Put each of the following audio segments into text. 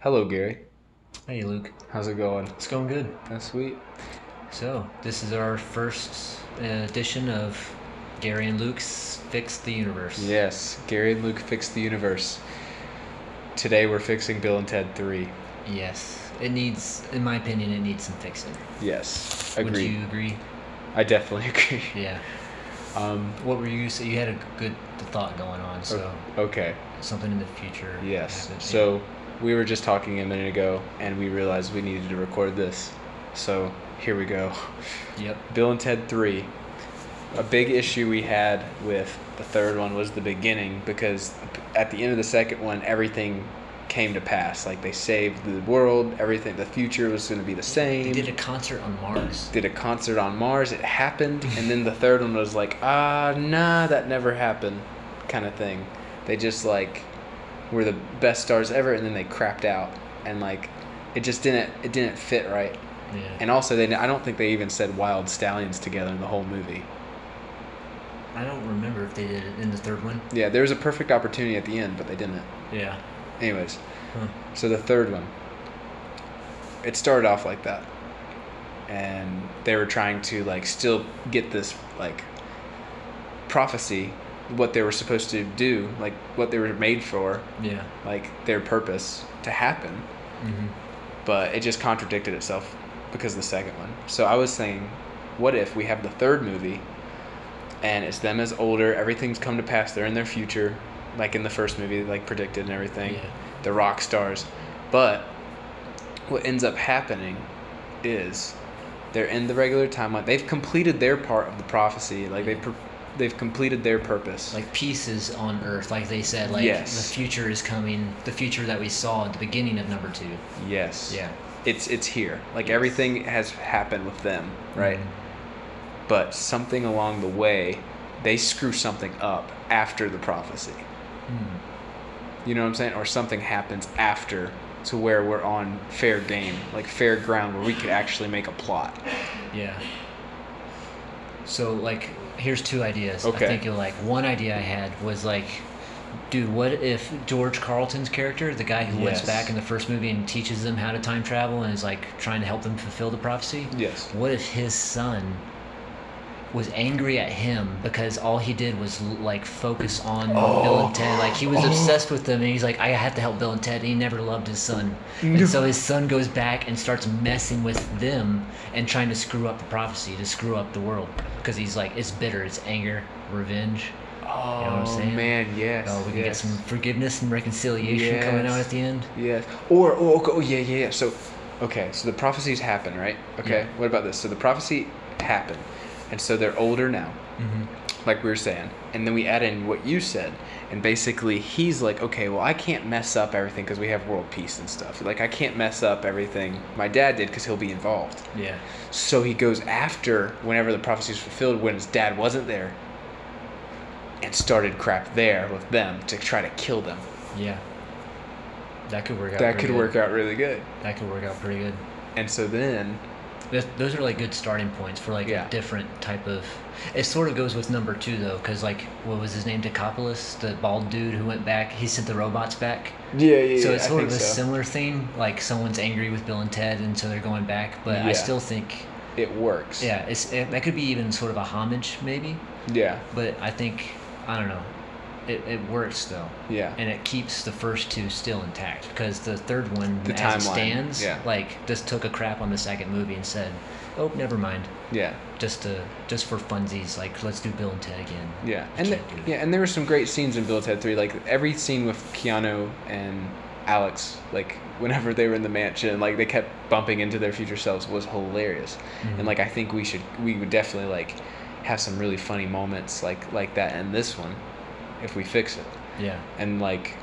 Hello, Gary. Hey, Luke. How's it going? It's going good. That's sweet. So, this is our first uh, edition of Gary and Luke's Fix the Universe. Yes, Gary and Luke Fix the universe. Today we're fixing Bill and Ted 3. Yes. It needs, in my opinion, it needs some fixing. Yes, agree. Would you agree? I definitely agree. Yeah. Um, What were you say? You had a good thought going on, so okay, something in the future. yes. happened, So we were just talking a minute ago and we realized we needed to record this. So here we go. Yep. Bill and Ted 3. A big issue we had with the third one was the beginning because at the end of the second one, everything came to pass. Like they saved the world, everything, the future was going to be the same. They did a concert on Mars. did a concert on Mars. It happened, and then the third one was like, ah, nah, that never happened, kind of thing. They just like were the best stars ever, and then they crapped out, and like it just didn't it didn't fit right. Yeah. And also, they I don't think they even said Wyld Stallyns together in the whole movie. I don't remember if they did it in the third one. Yeah, there was a perfect opportunity at the end, but they didn't. Yeah. Anyways, Huh. so the third one, it started off like that, and they were trying to like still get this like prophecy, what they were supposed to do, like what they were made for, Yeah. like their purpose to happen, Mm-hmm. but it just contradicted itself because of the second one. So I was saying, what if we have the third movie, and it's them as older, everything's come to pass, they're in their future, like in the first movie, like predicted and everything Yeah. the rock stars. But what ends up happening is they're in the regular timeline. They've completed their part of the prophecy. Like they pr- they've completed their purpose. like pieces on Earth, like they said, like Yes. the future is coming, the future that we saw at the beginning of number two. yes. Yeah. It's it's here. Like Yes. everything has happened with them, right? Mhm. But something along the way, they screw something up after the prophecy. Hmm. You know what I'm saying? Or something happens after to where we're on fair game, like fair ground where we could actually make a plot. Yeah. So like, here's two ideas. Okay. I think you'll like. One idea I had was like, dude, what if George Carlin's character, the guy who Yes. went back in the first movie and teaches them how to time travel and is like trying to help them fulfill the prophecy? Yes. What if his son was angry at him because all he did was like focus on oh. Bill and Ted? Like he was oh. obsessed with them, and he's like, I have to help Bill and Ted. And he never loved his son, and so his son goes back and starts messing with them and trying to screw up the prophecy, to screw up the world, because he's like, it's bitter, it's anger, revenge. Oh you know what I'm oh, saying? man, yes. Oh, we can get some forgiveness and reconciliation coming out at the end. Yes. Or oh, okay, oh yeah, yeah, yeah. So, okay, so the prophecies happen, right? Okay. Yeah. What about this? So the prophecy happened, and so they're older now, Mm-hmm. like we were saying, and then we add in what you said, and basically he's like, okay, well I can't mess up everything because we have world peace and stuff. Like I can't mess up everything my dad did because he'll be involved. Yeah. So he goes after whenever the prophecy is fulfilled when his dad wasn't there, and started crap there with them to try to kill them. Yeah. That could work out. That could good. work out really good. That could work out pretty good. And so then Th- Those are like good starting points for like Yeah. a different type of. It sort of goes with number two though, because like what was his name, Decapolis, the bald dude who went back. He sent the robots back. Yeah, yeah, so yeah, it's I sort of a so. similar theme. Like someone's angry with Bill and Ted, and so they're going back. But I still think, It works. yeah, it's it, that could be even sort of a homage maybe. Yeah. But I think I don't know. It, it works though, Yeah. and it keeps the first two still intact because the third one, The as it stands, yeah. like just took a crap on the second movie and said, "Oh, never mind." Yeah. just to just for funsies like let's do bill and ted again Yeah. And the, yeah, and there were some great scenes in Bill and Ted 3 like every scene with Keanu and Alex like whenever they were in the mansion like they kept bumping into their future selves was hilarious. Mhm. And like I think we should we would definitely like have some really funny moments like like that in this one if we fix it. yeah. And like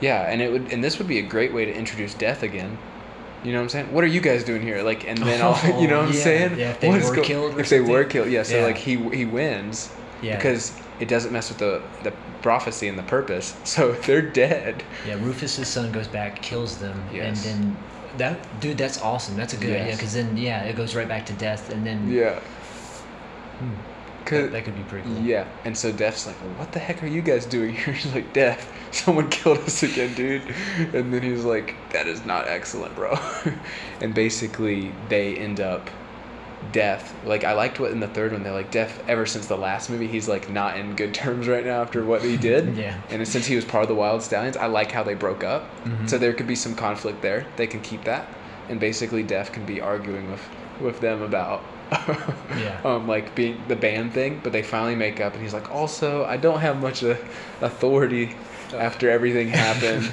yeah and it would and this would be a great way to introduce death again. You know what i'm saying? What are you guys doing here? Like and then i'll you know what i'm Oh, yeah. saying? Yeah, if they What were killed or if they were killed yeah so Yeah. like he he wins yeah. because it doesn't mess with the the prophecy and the purpose. So they're dead. Yeah rufus's son goes back kills them Yes. and then that dude that's awesome. That's a good idea because then yeah it goes right back to death and then yeah. Hmm. 'Cause- That, could be pretty cool. Yeah, and so Def's like, "What the heck are you guys doing here?" He's like, "Def, someone killed us again, dude." And then he's like, "That is not excellent, bro." and basically, they end up Def. Like, I liked what in the third one they're like, Def. Ever since the last movie, he's like not in good terms right now after what he did. Yeah. And since he was part of the Wyld Stallyns, I like how they broke up. Mhm. So there could be some conflict there. They can keep that, and basically, Def can be arguing with with them about. Yeah. um, like being the band thing, but they finally make up, and he's like, also, I don't have much uh, authority after everything happened,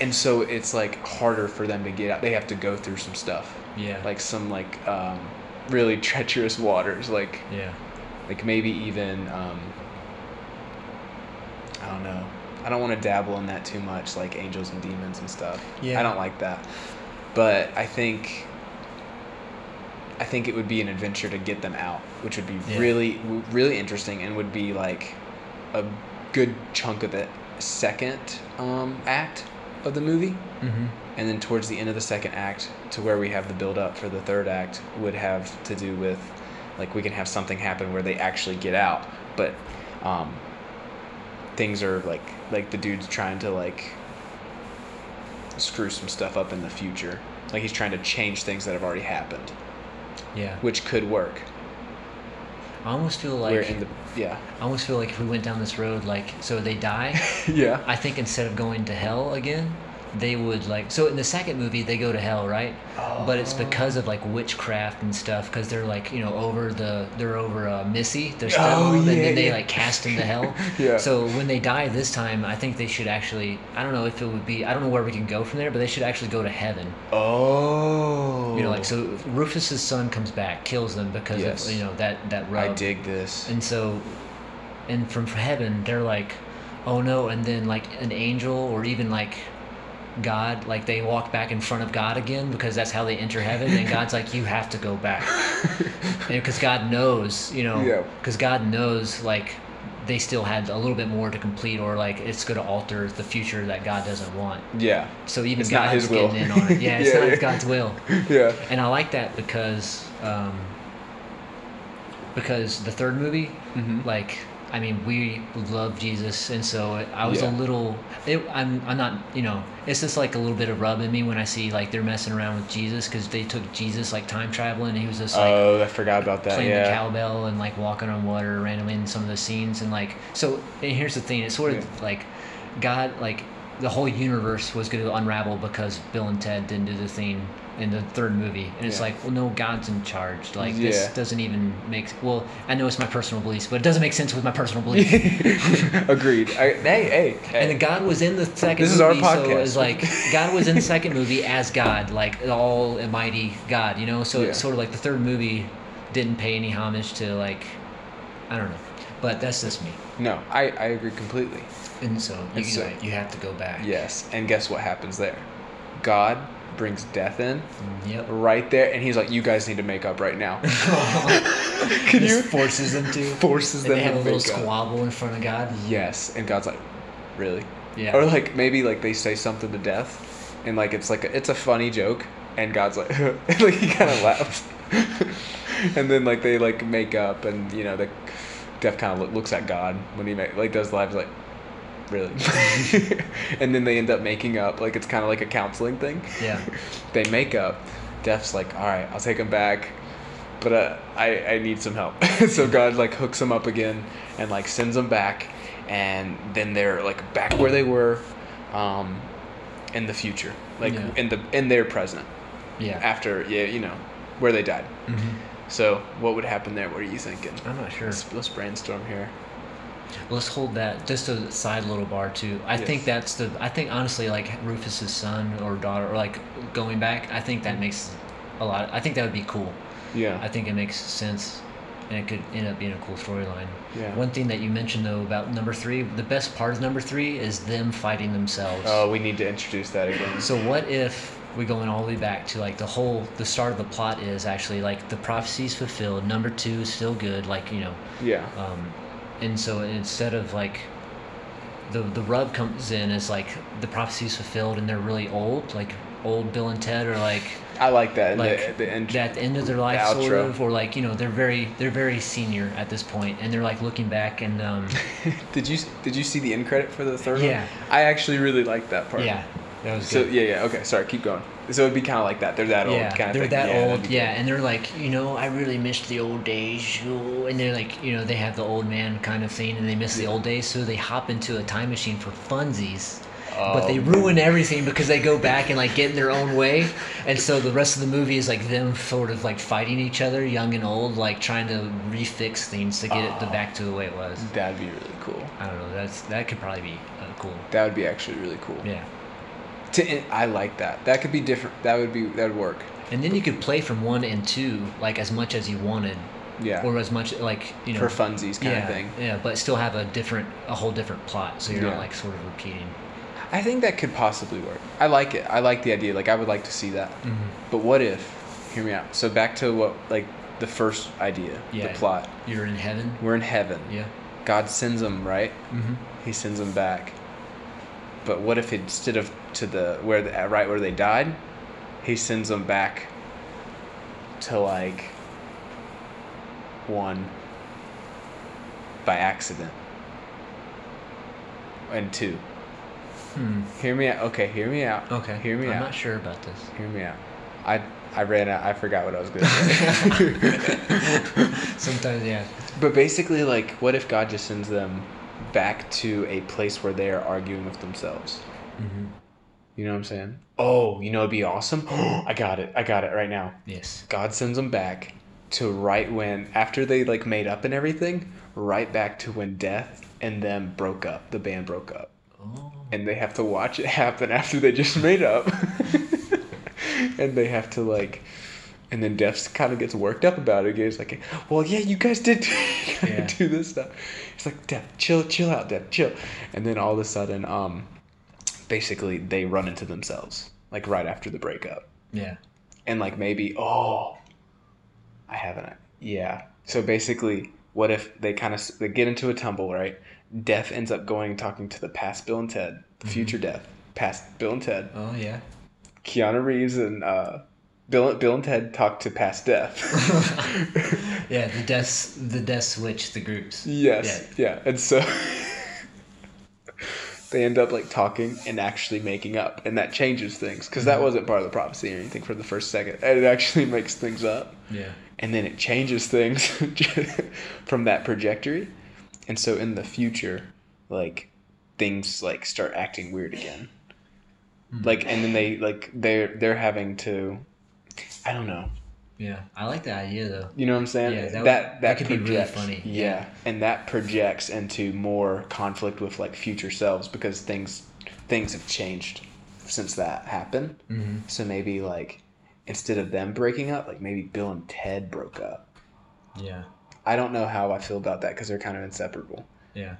and so it's like harder for them to get out. They have to go through some stuff, Yeah. like some like um, really treacherous waters, like yeah. like maybe even um, I don't know. I don't want to dabble in that too much, like angels and demons and stuff. Yeah. I don't like that, but I think. I think it would be an adventure to get them out, which would be Yeah. really, really interesting, and would be like a good chunk of the second um, act of the movie. Mm-hmm. And then towards the end of the second act, to where we have the build up for the third act, would have to do with like we can have something happen where they actually get out, but um, things are like like the dude's trying to like screw some stuff up in the future. Like he's trying to change things that have already happened, Yeah. which could work. I almost feel like Where in the yeah I almost feel like if we went down this road, like so they die. yeah I think instead of going to hell again, they would like. So in the second movie, they go to hell, right? But it's because of like witchcraft and stuff, because they're like you know over the they're over uh, Missy, their Oh, stepmom, and then they yeah. like cast into hell. Yeah. So when they die this time, I think they should actually. I don't know if it would be. I don't know where we can go from there, but they should actually go to heaven. oh You know, like so Rufus's son comes back, kills them because Yes. of you know that that I rub. dig this. And so, and from heaven, they're like, oh no, and then like an angel or even like God, like they walk back in front of God again because that's how they enter heaven, and God's like, you have to go back, because God knows, you know, Yeah. because God knows like they still had a little bit more to complete, or like it's going to alter the future that God doesn't want. Yeah, So even It's God's not his will. getting in on it. Yeah, it's Yeah, not yeah. God's will yeah, and I like that because um, because the third movie, Mhm. like I mean, we love Jesus, and so I was Yeah. a little. It, I'm I'm not you know it's just like a little bit of rub in me when I see like they're messing around with Jesus because they took Jesus like time traveling and he was just like oh, I forgot about that. playing the cowbell and like walking on water randomly in some of the scenes and like so and here's the thing it's sort of Yeah. like god like the whole universe was going to unravel because bill and ted didn't do the thing in the third movie and it's Yeah. like well no god's in charge like this Yeah. doesn't even make well i know it's my personal beliefs but it doesn't make sense with my personal beliefs agreed. I, hey, hey, hey. and then God was in the second This is our movie, so podcast. it's like God was in the second movie as God, like the Almighty God, you know. So Yeah. it's sort of like the third movie didn't pay any homage to like, I don't know, but that's just me. no, I, I agree completely. And so you, And so- you have to go back. Yes, and guess what happens there? God brings death in Yep. right there, and he's like, "You guys need to make up right now." Can you forces them to. forces them they have a little make up? squabble in front of God. Yes, and God's like, "Really?" Yeah. Or like maybe like they say something to death, and like it's like a, it's a funny joke, and God's like, like he kind of laughs, and then like they like make up, and you know the death kind of look, looks at God when he make, like does live like, really, and then they end up making up like it's kind of like a counseling thing. Yeah. they make up. Death's like, all right, I'll take him back, but uh, I I need some help. so God like hooks him up again and like sends them back, and then they're like back where they were, um, in the future, like Yeah. in the in their present Yeah. after yeah you know where they died. hmm So what would happen there? What are you thinking? I'm not sure. Let's, let's brainstorm here. Let's hold that just a side little bar too. I Yes. think that's the. I think honestly, like Rufus's son or daughter, or like going back, I think that makes a lot. I think that would be cool. Yeah. I think it makes sense, and it could end up being a cool storyline. Yeah. One thing that you mentioned though about number three, the best part of number three is them fighting themselves. Oh, we need to introduce that again. So what if we going all the way back to like the whole the start of the plot is actually like the prophecies fulfilled. Number two is still good, like you know, Yeah. um, and so instead of like the the rub comes in as like the prophecies fulfilled and they're really old, like old Bill and Ted are like I like that. like the, the end, at the end of their life the sort of or like you know they're very they're very senior at this point and they're like looking back and um did you did you see the end credit for the third Yeah. one? I actually really like that part. yeah that was So good. yeah, yeah. Okay, sorry. Keep going. So it'd be kind of like that. They're that old yeah, kind of they're thing. that yeah, that'd old, yeah, good. and they're like, you know, I really missed the old days, oh, and they're like, you know, they have the old man kind of thing, and they miss the old days, so they hop into a time machine for funsies, but they Oh. ruin everything because they go back and like get in their own way, and so the rest of the movie is like them sort of like fighting each other, young and old, like trying to refix things to get it to Oh. back to the way it was. That'd be really cool. I don't know, that's that could probably be uh, cool. That would be actually really cool. Yeah. To, I like that. That could be different. That would be that would work. And then you could play from one and two like as much as you wanted, Yeah. or as much like you know for funsies kind yeah, of thing. Yeah, but still have a different, a whole different plot, so you're Yeah. not like sort of repeating. I think that could possibly work. I like it. I like the idea. Like I would like to see that. Mm-hmm. But what if? Hear me out. So back to what like the first idea, Yeah. the plot. You're in heaven. We're in heaven. Yeah. God sends them right. Mm-hmm. He sends them back. But what if instead of to the where the, right where they died, he sends them back to like one by accident and two. Hmm. Hear me out. Okay, hear me out. Okay. Hear me out. I'm not sure about this. Hear me out. I I ran out. I forgot what I was gonna say. Sometimes, yeah. but basically, like, what if God just sends them back to a place where they are arguing with themselves? Mm-hmm. You know what I'm saying? Oh, you know, it'd be awesome. I got it. I got it right now. Yes. God sends them back to right when after they like made up and everything, right back to when Death and them broke up. The band broke up. Oh. and they have to watch it happen after they just made up. and they have to like, and then Death kind of gets worked up about it. He's like, "Well, yeah, you guys did do, Yeah. do this stuff." He's like, "Death, chill, chill out, Death, chill." And then all of a sudden, um, basically they run into themselves like right after the breakup, Yeah. and like maybe, oh, I haven't, yeah. So basically, what if they kind of they get into a tumble, right? Death ends up going and talking to the past Bill and Ted, the future Death, past Bill and Ted. Oh yeah. Keanu Reeves and uh, Bill Bill and Ted talk to past Death. Yeah. The death, the death switch the groups. yes, yeah. and so they end up like talking and actually making up, and that changes things because that mm-hmm. wasn't part of the prophecy or anything for the first second, and it actually makes things up. Yeah. and then it changes things from that trajectory and so in the future like things like start acting weird again hmm. like and then they like they're they're having to i don't know Yeah. I like the idea though. you know what i'm saying Yeah, that would- that, that could be really funny. yeah. Yeah. and that projects into more conflict with like future selves because things things have changed since that happened Mm-hmm. so maybe like instead of them breaking up like maybe bill and ted broke up Yeah. I don't know how I feel about that because they're kind of inseparable. Yeah.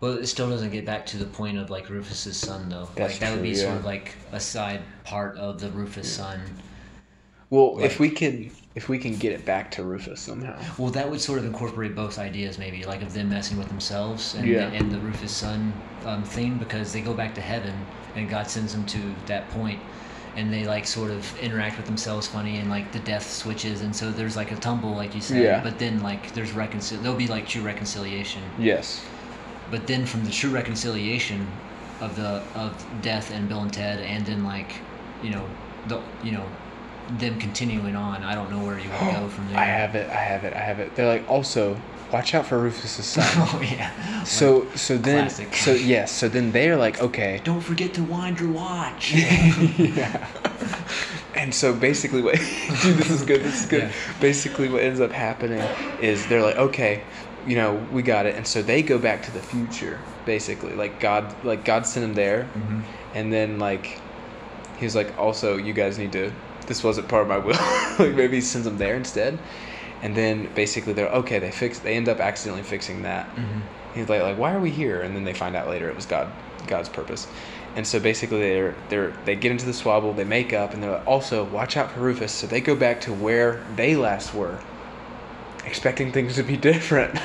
But it still doesn't get back to the point of like Rufus's son though. That's like that would true, be sort of like a side part of the Rufus son. Well, if we can, if we can get it back to Rufus somehow. Well, that would sort of incorporate both ideas, maybe like of them messing with themselves and Yeah. the, and the Rufus son um, thing, because they go back to heaven and God sends them to that point, and they like sort of interact with themselves funny, and like the death switches, and so there's like a tumble, like you said. Yeah. But then like there's reconcil, there'll be like true reconciliation. Yes. But then from the true reconciliation of the of death and Bill and Ted, and then like you know the you know them continuing on, I don't know where you would go from there. I have it. I have it. I have it. They're like, also, watch out for Rufus's son. oh yeah. so, so then, Classic. so yes, so then they're like, okay. Don't forget to wind your watch. yeah. And so basically, what dude, this is good. This is good. Yeah. Basically, what ends up happening is they're like, okay, you know, we got it, and so they go back to the future. Basically, like God, like God sent them there, Mhm. and then like he was like, also, you guys need to. This wasn't part of my will. like maybe he sends them there instead, and then basically they're okay. They fix. They end up accidentally fixing that. Mhm. He's like, like, why are we here? And then they find out later it was God, God's purpose. And so basically, they're they're they get into the swabble, they make up, and they're like, also watch out for Rufus. So they go back to where they last were, expecting things to be different.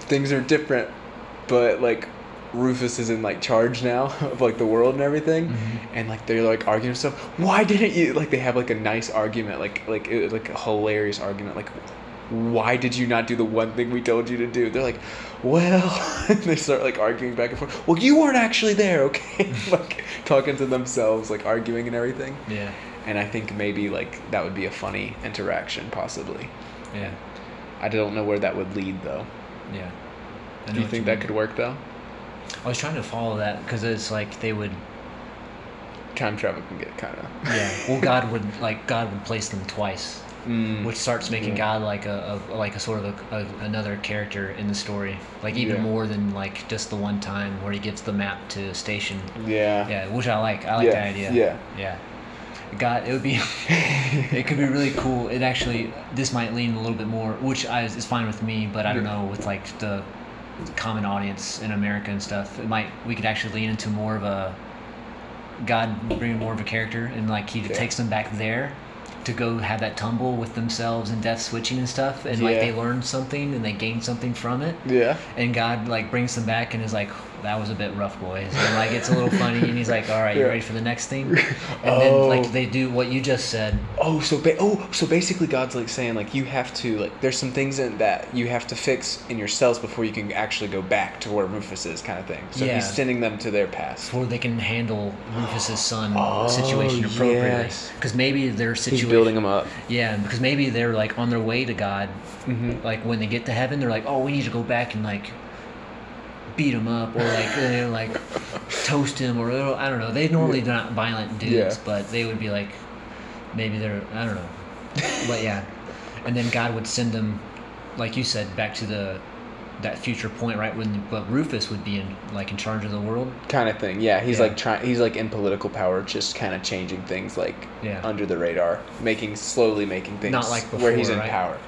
things are different, but like Rufus is in like charge now of like the world and everything, Mhm. and like they're like arguing stuff. Why didn't you like they have like a nice argument, like like it, like a hilarious argument, like why did you not do the one thing we told you to do? They're like, well, and they start like arguing back and forth. Well, you weren't actually there, okay? like talking to themselves, like arguing and everything. Yeah. And I think maybe like that would be a funny interaction, possibly. Yeah. I don't know where that would lead though. Yeah. Do you think that mean. could work though? I was trying to follow that because it's like they would. Time travel can get kind of. Yeah. Well, God would like God would place them twice, Mm. which starts making Yeah. God like a, a like a sort of a, a, another character in the story, like even Yeah. more than like just the one time where he gives the map to station. Yeah. Yeah, which I like. I like Yeah, that idea. yeah. Yeah. God, it would be. it could be really cool. It actually, this might lean a little bit more, which I, is fine with me, but I don't know with like the common audience in America and stuff. It might we could actually lean into more of a God bringing more of a character and like he Yeah. takes them back there to go have that tumble with themselves and death switching and stuff and like they learn something and they gain something from it Yeah. and God like brings them back and is like, "That was a bit rough, boys." And like it's a little funny, and he's like, "All right, you Yeah. ready for the next thing?" And Oh. then like they do what you just said. Oh, so ba- oh, so basically, God's like saying like you have to like there's some things in that you have to fix in yourselves before you can actually go back to where Rufus is, kind of thing. So Yeah. he's sending them to their past. Before they can handle Rufus's son Oh, situation appropriately, yes. because maybe their situation He's building them up. yeah, because maybe they're like on their way to God. Mm-hmm. Like when they get to heaven, they're like, "Oh, we need to go back and like beat him up or like know, like toast him or I don't know." They normally Yeah. not violent dudes, Yeah. but they would be like, maybe they're I don't know, but yeah, and then God would send them, like you said, back to the that future point, right? When but Rufus would be in like in charge of the world. Kind of thing. Yeah, he's Yeah. like trying. He's like in political power, just kind of changing things like Yeah. under the radar, making slowly making things Not like where he's in right? power.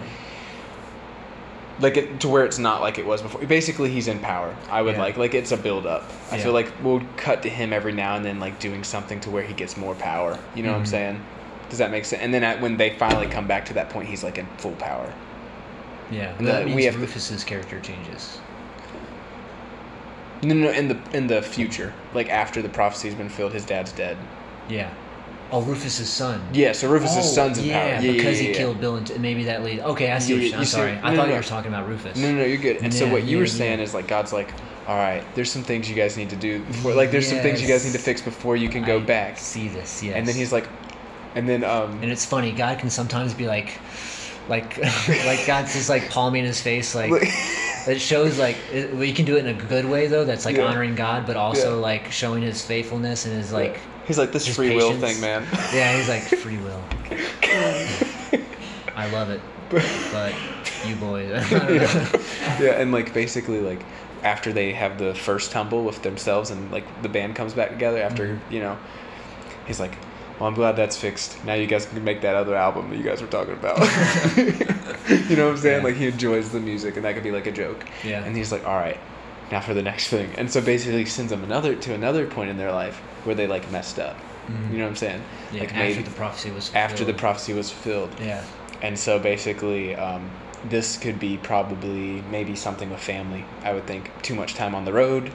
Like it, to where it's not like it was before. Basically, he's in power. I would Yeah. like like it's a build up. I Yeah. feel like we'll cut to him every now and then, like doing something to where he gets more power. You know what I'm Mhm. saying? Does that make sense? And then at, when they finally come back to that point, he's like in full power. Yeah, And that then means we have Rufus's character changes. No, no, in the in the future, like after the prophecy's been filled, his dad's dead. Yeah. Oh, Rufus's son. Yeah, so Rufus's oh, son's in yeah, power. Yeah, because yeah, he killed Bill and maybe that lead. Okay, I see. Yeah, what you're, I'm sorry. no, I thought no. you were talking about Rufus. No, no, no, you're good. And so what you yeah, were saying yeah. is like God's like, all right, there's some things you guys need to do before. Like there's some things you guys need to fix before you can go I back. See this? Yes. And then he's like, and then um, and it's funny. God can sometimes be like, like, like God's just like palming his face, like. It shows like it, we can do it in a good way though. That's like Yeah. honoring God, but also Yeah. like showing His faithfulness and His like. He's like this his free will patience. thing, man. Yeah, he's like free will. I love it, but you boys. I don't know. yeah. yeah, and like basically like after they have the first tumble with themselves and like the band comes back together after Mhm. you know, he's like, well, I'm glad that's fixed. Now you guys can make that other album that you guys were talking about. you know what I'm saying? Yeah. Like he enjoys the music, and that could be like a joke. Yeah. And he's like, all right, now for the next thing. And so basically sends them another to another point in their life where they like messed up. Mhm. You know what I'm saying? Yeah, like after maybe the prophecy was after the prophecy was fulfilled. Yeah. And so basically, um, this could be probably maybe something with family. I would think too much time on the road,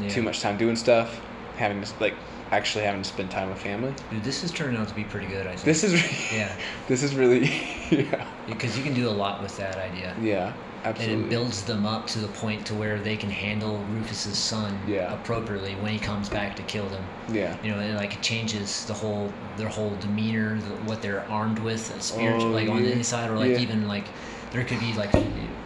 yeah. too much time doing stuff, having to like actually having to spend time with family. Dude, this is turning out to be pretty good. I think. This is Yeah, this is really yeah because you can do a lot with that idea, yeah and it builds them up to the point to where they can handle Rufus's son Yeah. appropriately when he comes back to kill them. yeah You know, and like it changes the whole their whole demeanor, the, what they're armed with, uh, spiritual, Oh, like on the inside, or like Yeah. even like there could be like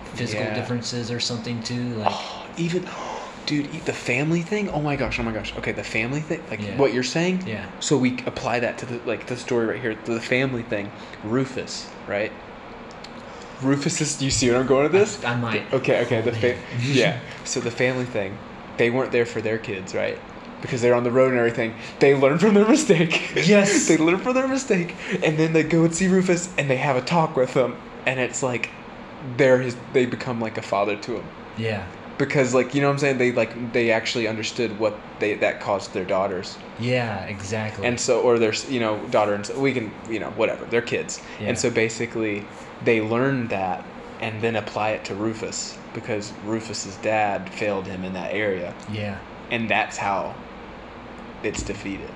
physical Yeah. differences or something too. Like oh, even dude the family thing oh my gosh oh my gosh okay the family thing like Yeah. what you're saying yeah, so we apply that to the like the story right here the family thing Rufus right Rufus is do you see where I'm going with this I, I might. Okay, okay. The fa- yeah. So the family thing, they weren't there for their kids, right? Because they're on the road and everything. They learn from their mistake. Yes. they learn from their mistake, and then they go and see Rufus, and they have a talk with him, and it's like, they're his. They become like a father to him Yeah, because, like, you know what I'm saying? They like they actually understood what they that caused their daughters, yeah, exactly. and so or their you know daughter and so we can you know whatever they're kids, Yeah. and so basically they learned that and then apply it to Rufus because Rufus's dad failed him in that area, Yeah. and that's how it's defeated.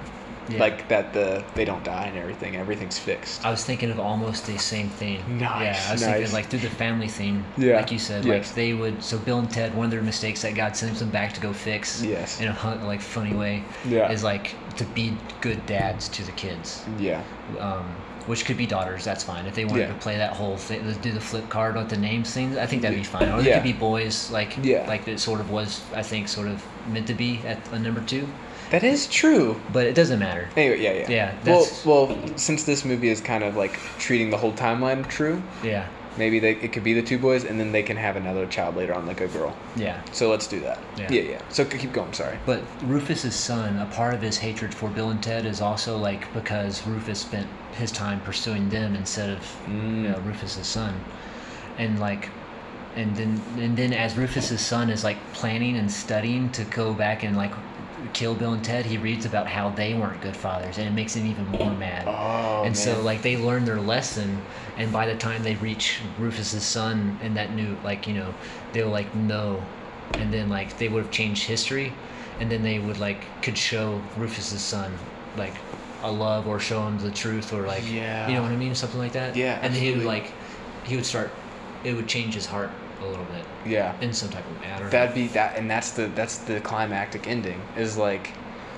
Yeah. Like that the they don't die and everything. Everything's fixed. I was thinking of almost the same thing. Nice, Yeah, I was nice. thinking like through the family theme. Yeah, Like you said, yeah. like they would. So Bill and Ted, one of their mistakes that God sends them back to go fix. Yes. In a like funny way. Yeah. Is like to be good dads to the kids. Yeah. Um, which could be daughters. That's fine. If they wanted Yeah. to play that whole thing, do the flip card with the names thing. I think that'd be fine. Or it Yeah. could be boys, like Yeah. like it sort of was. I think sort of meant to be at a number two, That is true. but it doesn't matter. Anyway, yeah, yeah. Yeah, Well, that's- well, since this movie is kind of like treating the whole timeline true, Yeah. maybe they it could be the two boys, and then they can have another child later on, like a girl. Yeah. So let's do that. Yeah. Yeah, yeah. So keep going. Sorry. But Rufus's son, a part of his hatred for Bill and Ted is also like because Rufus spent his time pursuing them instead of Mm. you know, Rufus's son, and like, and then and then as Rufus's son is like planning and studying to go back and like kill Bill and Ted, he reads about how they weren't good fathers, and it makes him even more mad. Oh and man. so like they learn their lesson and by the time they reach rufus's son and that new like you know they'll like know and then like they would have changed history and then they would like could show rufus's son like a love or show him the truth or like Yeah. you know what i mean something like that Yeah, and then he would like he would start it would change his heart a little bit yeah. in some type of manner That'd be that, and that's the that's the climactic ending. Is like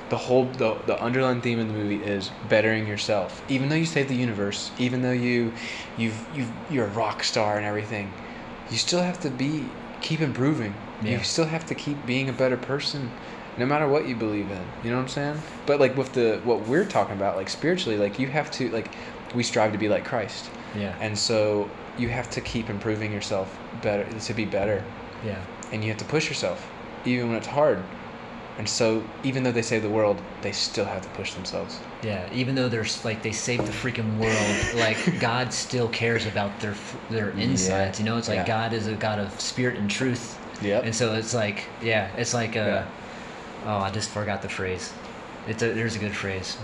the whole the the underlying theme of the movie is bettering yourself. Even though you save the universe, even though you you've you've you're a rock star and everything, you still have to be keep improving. Yeah. You still have to keep being a better person. No matter what you believe in, you know what I'm saying. But like with the what we're talking about, like spiritually, like you have to like we strive to be like Christ, yeah and so you have to keep improving yourself better to be better yeah and you have to push yourself even when it's hard and so even though they save the world they still have to push themselves Yeah, even though there's like they saved the freaking world, like God still cares about their their insides. You know, it's like Yeah. God is a God of spirit and truth. Yeah. And so it's like, yeah, it's like uh Yeah. oh, I just forgot the phrase. It's a, there's a good phrase.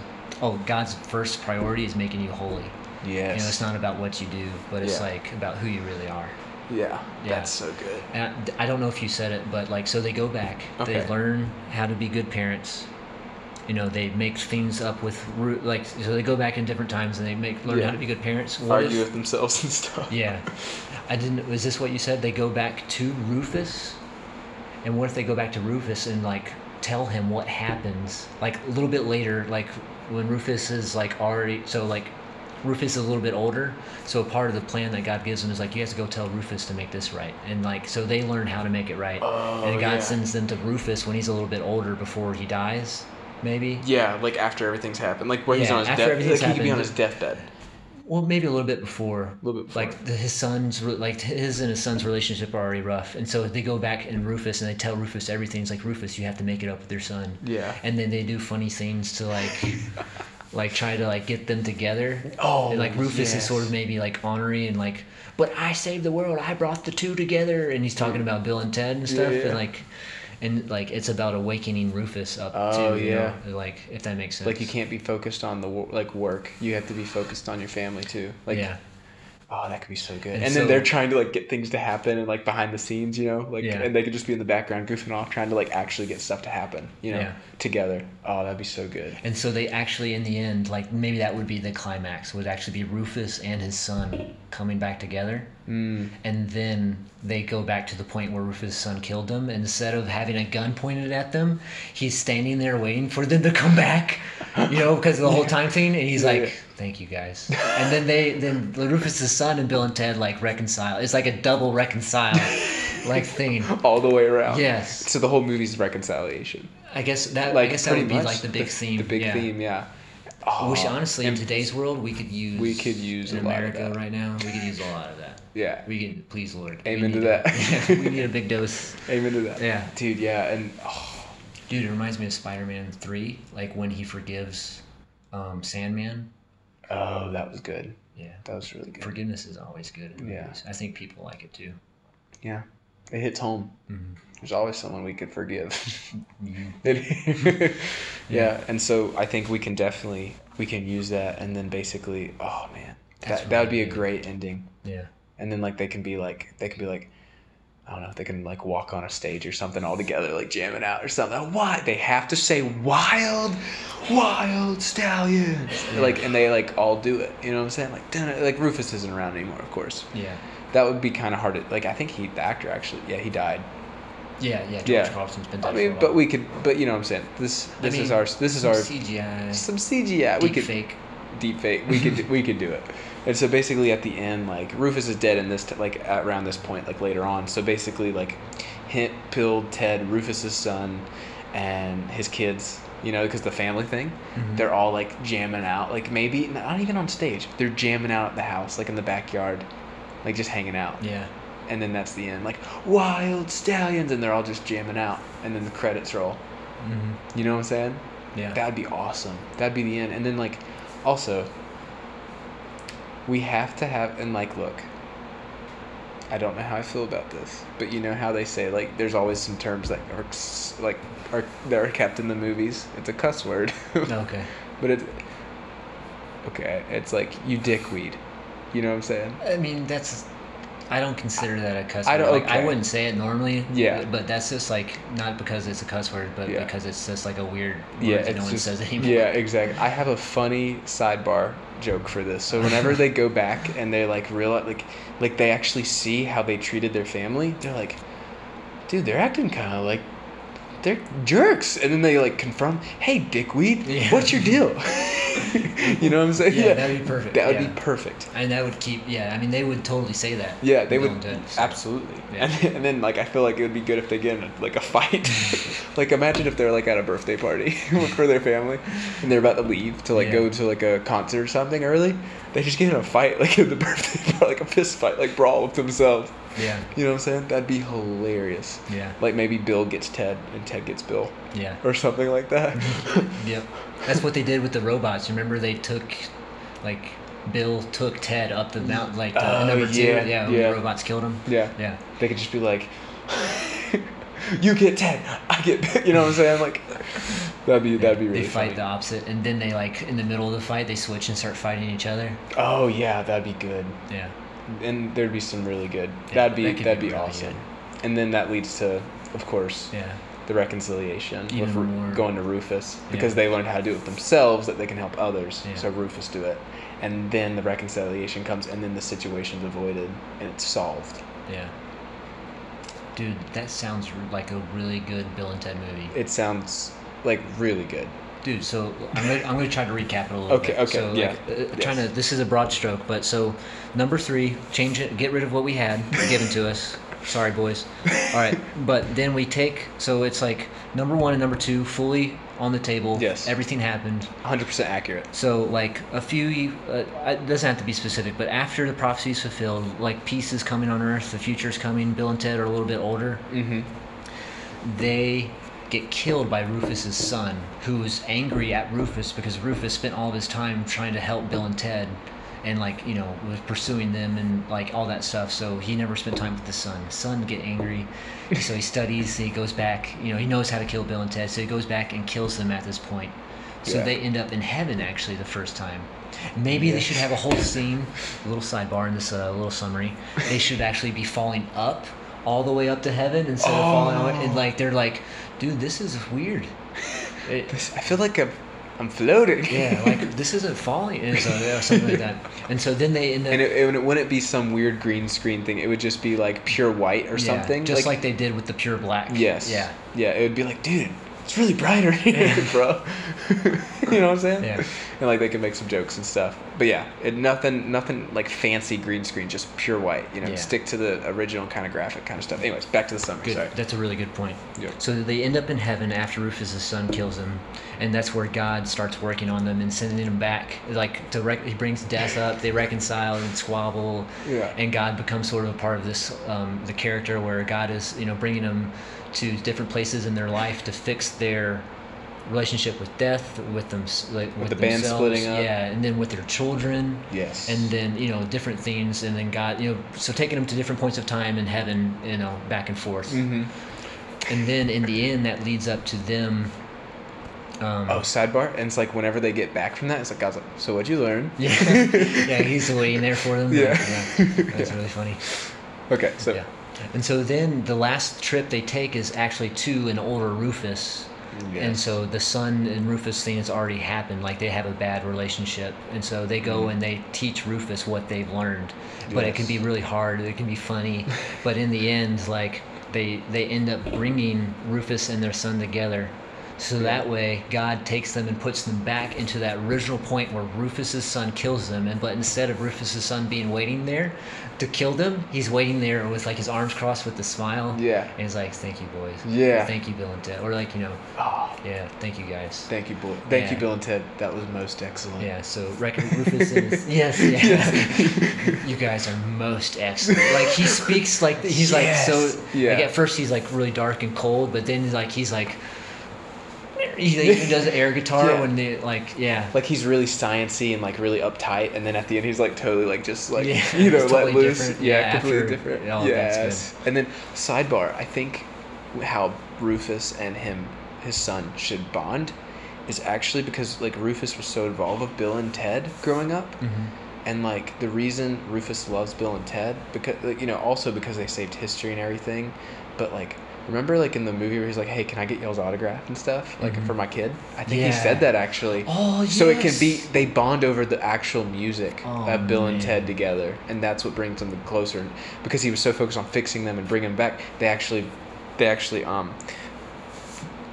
Oh, God's first priority is making you holy. Yes You know, it's not about what you do, but it's Yeah. like about who you really are. yeah, Yeah. that's so good And I, I don't know if you said it, but like, so they go back, they learn how to be good parents. You know, they make things up with ru- like, so they go back in different times and they make learn Yeah. how to be good parents. What argue if- with themselves and stuff yeah, I didn't. Was this what you said? They go back to Rufus, and what if they go back to Rufus and like tell him what happens? Like a little bit later, like when Rufus is like already so like Rufus is a little bit older, so part of the plan that God gives them is like you have to go tell Rufus to make this right, and like so they learn how to make it right, Oh, and God yeah. sends them to Rufus when he's a little bit older before he dies, maybe. yeah like after everything's happened like where he's on his deathbed. after death everything's like he could be on his deathbed Well, maybe a little bit before. A little bit before. Like the, his son's, like his and his son's relationship are already rough, and so they go back and Rufus and they tell Rufus everything. It's like Rufus, you have to make it up with your son. Yeah. And then they do funny things to like, like try to like get them together. Oh, And like Rufus is sort of maybe like ornery and like, but I saved the world. I brought the two together, and he's talking about Bill and Ted and stuff, Yeah, yeah. and like. And like it's about awakening Rufus up Oh, too, you yeah. know? like if that makes sense. like you can't be focused on the like work you have to be focused on your family too like yeah, Oh, that could be so good. And And, so- then they're trying to like get things to happen and like behind the scenes, you know, like Yeah. and they could just be in the background goofing off, trying to like actually get stuff to happen, you know, Yeah. together. Oh, that'd be so good. And so they actually, in the end, like maybe that would be the climax, would actually be Rufus and his son coming back together. Mm. And then they go back to the point where Rufus' son killed them. And instead of having a gun pointed at them, he's standing there waiting for them to come back, you know, because of the whole time thing. And he's like. Thank you guys. And then they, then Rufus' son and Bill and Ted like reconcile. It's like a double reconcile like thing. All the way around. Yes. So the whole movie's reconciliation. I guess that, Like I guess that would be like the big theme. The big yeah. theme, yeah. Oh, Which honestly, in today's world, we could use. We could use in a lot of America that. right now. We could use a lot of that. yeah. We can, please, Lord. Amen to that. a- we need a big dose. Amen to that. Yeah. Dude, yeah, and oh, Dude, it reminds me of Spider-Man Three, like when he forgives um, Sandman. Oh, that was good. Yeah, That was really good. forgiveness is always good. Yeah. movies. I think people like it too. Yeah. It hits home. Mhm. There's always someone we could forgive. Yeah, and so I think we can definitely we can use that, and then basically, oh man, That's that that would be a great ending. Yeah, And then like they can be like they can be like, I don't know if they can like walk on a stage or something all together, like jamming out or something. Why they have to say wild, wild stallions, Yeah. like, and they like all do it. You know what I'm saying? Like, dun- like Rufus isn't around anymore, of course. Yeah. That would be kind of hard to like. I think he, the actor, actually, yeah, he died. Yeah, yeah. George Yeah. Carlin's been dead I for a mean, but we could, but you know what I'm saying. This, I this is mean, our, this is some our CGI. some CGI. we could fake. Deep fake. We could we could do it. And so basically, at the end, like Rufus is dead in this t- like at around this point, like later on. So basically, like Hint, Bill, Ted, Rufus's son, and his kids. You know, because the family thing, Mhm. they're all like jamming out. Like maybe not even on stage. They're jamming out at the house, like in the backyard, like just hanging out. Yeah. And then that's the end, like wild stallions, and they're all just jamming out. And then the credits roll. hmm You know what I'm saying? Yeah. That'd be awesome. That'd be the end. And then like also we have to have and like look. I don't know how I feel about this, but you know how they say like there's always some terms that are like are that are kept in the movies. It's a cuss word. okay. but it's okay, it's like you dickweed. You know what I'm saying? I mean, that's. I don't consider that a cuss I word. don't- Like, I wouldn't say it normally. Yeah. But that's just like not because it's a cuss word, but Yeah. because it's just like a weird word Yeah, that no one just, says anymore. Yeah, exactly. I have a funny sidebar joke for this. So whenever they go back and they like realize like like they actually see how they treated their family, they're like, dude, they're acting kind of like they're jerks. And then they like confront, hey, dickweed, Yeah. what's your deal? you know what I'm saying? Yeah, that'd be perfect, That would yeah. be perfect. And that would keep. Yeah. I mean, they would totally say that. Yeah, they would Ted, so. absolutely. Yeah. And, then, and then like I feel like it would be good if they get in like a fight. like imagine if they're like at a birthday party for their family and they're about to leave to like Yeah. go to like a concert or something early. They just get in a fight like at the birthday party, like a fist fight, like brawl with themselves. Yeah. You know what I'm saying? That'd be hilarious. Yeah. Like maybe Bill gets Ted and Ted gets Bill Yeah. or something like that. Yep. That's what they did with the robots. Remember they took, like, Bill took Ted up the mountain, like uh, Oh, number two. yeah, Yeah. Yeah. the robots killed him. yeah. Yeah. They could just be like, "You get Ted, I get," Bill," you know what I'm saying? Like, that'd be that'd be really They fight funny. the opposite, and then they like in the middle of the fight they switch and start fighting each other. Oh yeah, that'd be good. Yeah. And there'd be some really good. Yeah, that'd be that that'd be be, really awesome. And then that leads to, of course, Yeah. the reconciliation Even with more- going to Rufus because Yeah. they learned how to do it themselves that they can help others. Yeah. So Rufus do it, and then the reconciliation comes, and then the situation's avoided and it's solved. Yeah. Dude, that sounds like a really good Bill and Ted movie. It sounds like really good. Dude, so I'm gonna, I'm gonna try to recap it a little Okay, bit. okay, So, yeah, like, uh, trying yes. to. This is a broad stroke, but so number three, change it, get rid of what we had given to us. Sorry, boys. All right, but then we take. So it's like number one and number two fully on the table. Yes. Everything happened. 100% accurate. So like a few, uh, it doesn't have to be specific, but after the prophecy is fulfilled, like peace is coming on Earth, the future is coming. Bill and Ted are a little bit older. Mm-hmm. They get killed by Rufus's son, who's angry at Rufus because Rufus spent all of his time trying to help Bill and Ted, and like you know was pursuing them and like all that stuff. So he never spent time with the son. The son get angry, so he studies. He goes back. You know he knows how to kill Bill and Ted, so he goes back and kills them at this point. So Yeah. they end up in heaven actually the first time. Maybe they should have a whole scene, a little sidebar in this uh, little summary. They should actually be falling up all the way up to heaven instead of falling on and Oh. like they're like, dude, this is weird. It, I feel like I'm, I'm floating. yeah, like this isn't falling, and so, yeah, something like that. And so then they end up And it, it, wouldn't be some weird green screen thing. It would just be like pure white or yeah, something. just like, they did with the pure black. Yes. Yeah. Yeah, it would be like, dude, it's really brighter here, Yeah. bro. you know what I'm saying? Yeah. And like they can make some jokes and stuff. But yeah, it nothing nothing like fancy green screen, just pure white. You know, Yeah. stick to the original kind of graphic kind of stuff. Anyways, back to the summary. Good. Sorry. That's a really good point. Yeah. So they end up in heaven after Rufus's son kills him, and that's where God starts working on them and sending them back. Like to rec- he brings death up, they reconcile and squabble, Yeah. and God becomes sort of a part of this um, the character where God is you know bringing them to different places in their life to fix their relationship with death, with them, like with, the band splitting up. yeah, and then with their children Yes. and then you know different things and then god you know so taking them to different points of time in heaven you know back and forth hmm and then in the end that leads up to them um, Oh, sidebar. And it's like whenever they get back from that, it's like God's like, so what'd you learn? yeah yeah he's waiting there for them Yeah. yeah that's really funny Okay, so Yeah. And so then the last trip they take is actually to an older Rufus. And so the son and Rufus thing has already happened. Like they have a bad relationship, and so they go mm-hmm. and they teach Rufus what they've learned. But it can. Be really hard. It can be funny, but in the end, like they they end up bringing Rufus and their son together. So that way, God takes them and puts them back into that original point where Rufus's son kills them. And but instead of Rufus's son being waiting there to kill them, he's waiting there with like his arms crossed with a smile. Yeah. And he's like, "Thank you, boys. Yeah. Thank you, Bill and Ted." Or like you know, Oh, yeah, thank you guys. thank you, boy. Thank you, Bill and Ted. That was most excellent. Yeah, so Rec- Rufus is yes, yeah. you guys are most excellent. Like he speaks like he's like so. Yeah. Like at first he's like really dark and cold, but then like he's like he, like, does air guitar Yeah. when they like yeah. Like he's really sciency and like really uptight, and then at the end he's like totally like just like Yeah, you know let totally loose. different. Yeah, Yeah, completely different. yes. And then sidebar, I think how Rufus and him, his son, should bond is actually because like Rufus was so involved with Bill and Ted growing up. Mhm. And like the reason Rufus loves Bill and Ted because like, you know also because they saved history and everything, but like remember like in the movie where he's like, "Hey, can I get y'all's autograph and stuff like Mhm. for my kid?" I think he said that actually. Oh yes. So it can be they bond over the actual music Oh, of Bill and. Ted together, and that's what brings them closer. Because he was so focused on fixing them and bringing them back, they actually, they actually um,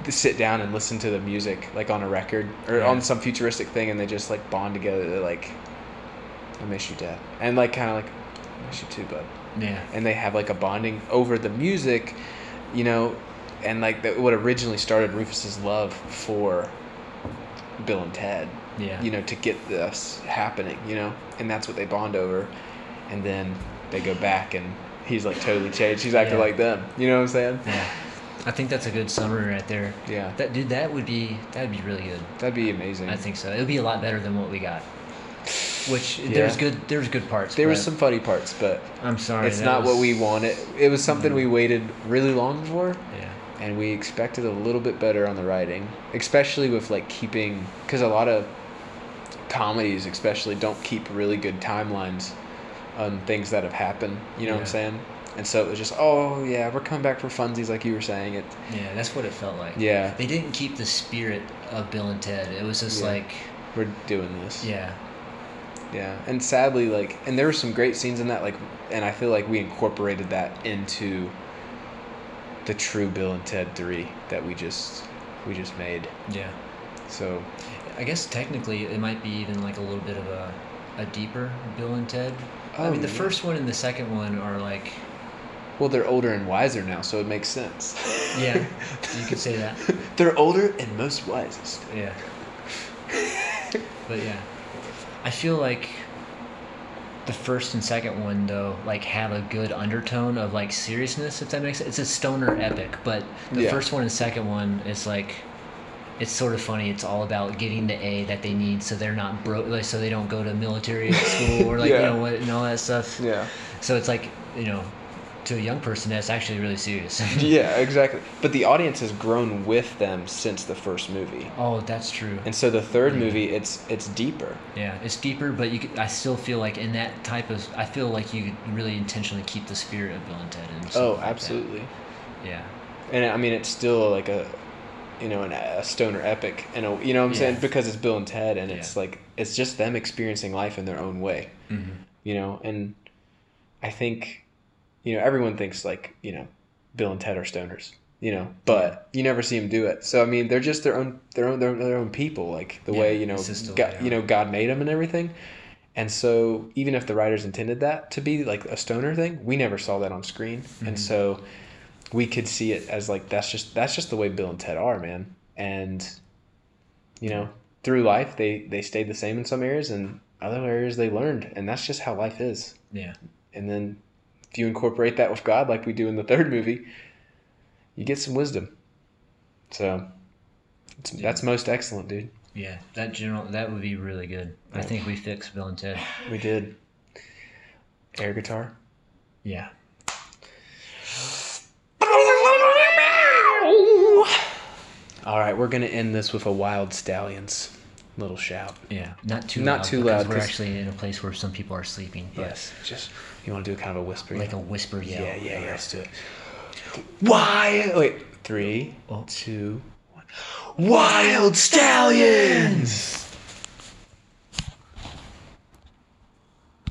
sit down and listen to the music like on a record or Yeah. on some futuristic thing, and they just like bond together. They're like, "I miss you, Dad," and like kind of like, "I miss you too, bud." Yeah. and they have like a bonding over the music, you know, and like that what originally started Rufus's love for Bill and Ted, Yeah. you know, to get this happening, you know, and that's what they bond over, and then they go back and he's like totally changed. He's acting Yeah. like them, you know what I'm saying? Yeah. I think that's a good summary right there. Yeah, That dude, that would be that would be really good. that'd be amazing. I think so. It would be a lot better than what we got. Which Yeah. there's good there's good parts. there was some funny parts, but I'm sorry. it's not what we wanted. It was something Mm. we waited really long for. Yeah. and we expected a little bit better on the writing, especially with like keeping because a lot of comedies, especially, don't keep really good timelines on things that have happened. You know what I'm saying? And so it was just, oh yeah, we're coming back for funsies, like you were saying. It, Yeah, that's what it felt like. yeah, They didn't keep the spirit of Bill and Ted. It was just Yeah. like, we're doing this. yeah, Yeah, and sadly, like, and there were some great scenes in that, like, and I feel like we incorporated that into the true Bill and Ted three that we just we just made. yeah. So I guess technically it might be even like a little bit of a, a deeper Bill and Ted. I Oh, mean, the oh, yeah. first one and the second one are like, Well, they're older and wiser now, so it makes sense. yeah, you could say that. they're older and most wisest. Yeah. But yeah, I feel like the first and second one though like have a good undertone of like seriousness if that makes sense. It's a stoner epic, but the Yeah. first one and second one is like it's sort of funny. It's all about getting the A that they need, so they're not broke, like so they don't go to military school or like Yeah. you know what and all that stuff. Yeah. So it's like you know, to a young person that's actually really serious. Yeah, exactly. But the audience has grown with them since the first movie. oh, that's true. And so the third Yeah. movie, it's it's deeper. Yeah, it's deeper, but you. Could, I still feel like in that type of. I feel like you could really intentionally keep the spirit of Bill and Ted. And Oh, something like absolutely. Yeah. And I mean, it's still like a, you know, an, a stoner epic, and a, you know what I'm saying because it's Bill and Ted, and Yeah. it's like it's just them experiencing life in their own way, Mm-hmm. you know. And I think, you know, everyone thinks like you know, Bill and Ted are stoners, you know, but you never see them do it. So I mean, they're just their own their own their, own- their own people, like the Yeah, way you know, God, you know, God made them and everything. And so, even if the writers intended that to be like a stoner thing, we never saw that on screen. And Mhm. so, we could see it as like that's just that's just the way Bill and Ted are, man. And you know, through life, they they stayed the same in some areas, and other areas they learned, and that's just how life is. Yeah. And then, if you incorporate that with God, like we do in the third movie, you get some wisdom. So, it's, Yeah. that's most excellent, dude. Yeah. That general. That would be really good. I think we fixed Bill and Ted. We did air guitar. Yeah. All right, we're gonna end this with a Wyld Stallyns. Little shout. Yeah, not too Not loud. too loud, We're actually in a place where some people are sleeping. But Yes, just you want to do kind of a whisper. Like a whisper yell. Yeah, yeah, yeah. Let's do it. Why? Wait, three, Oh. two, one. Wyld Stallyns.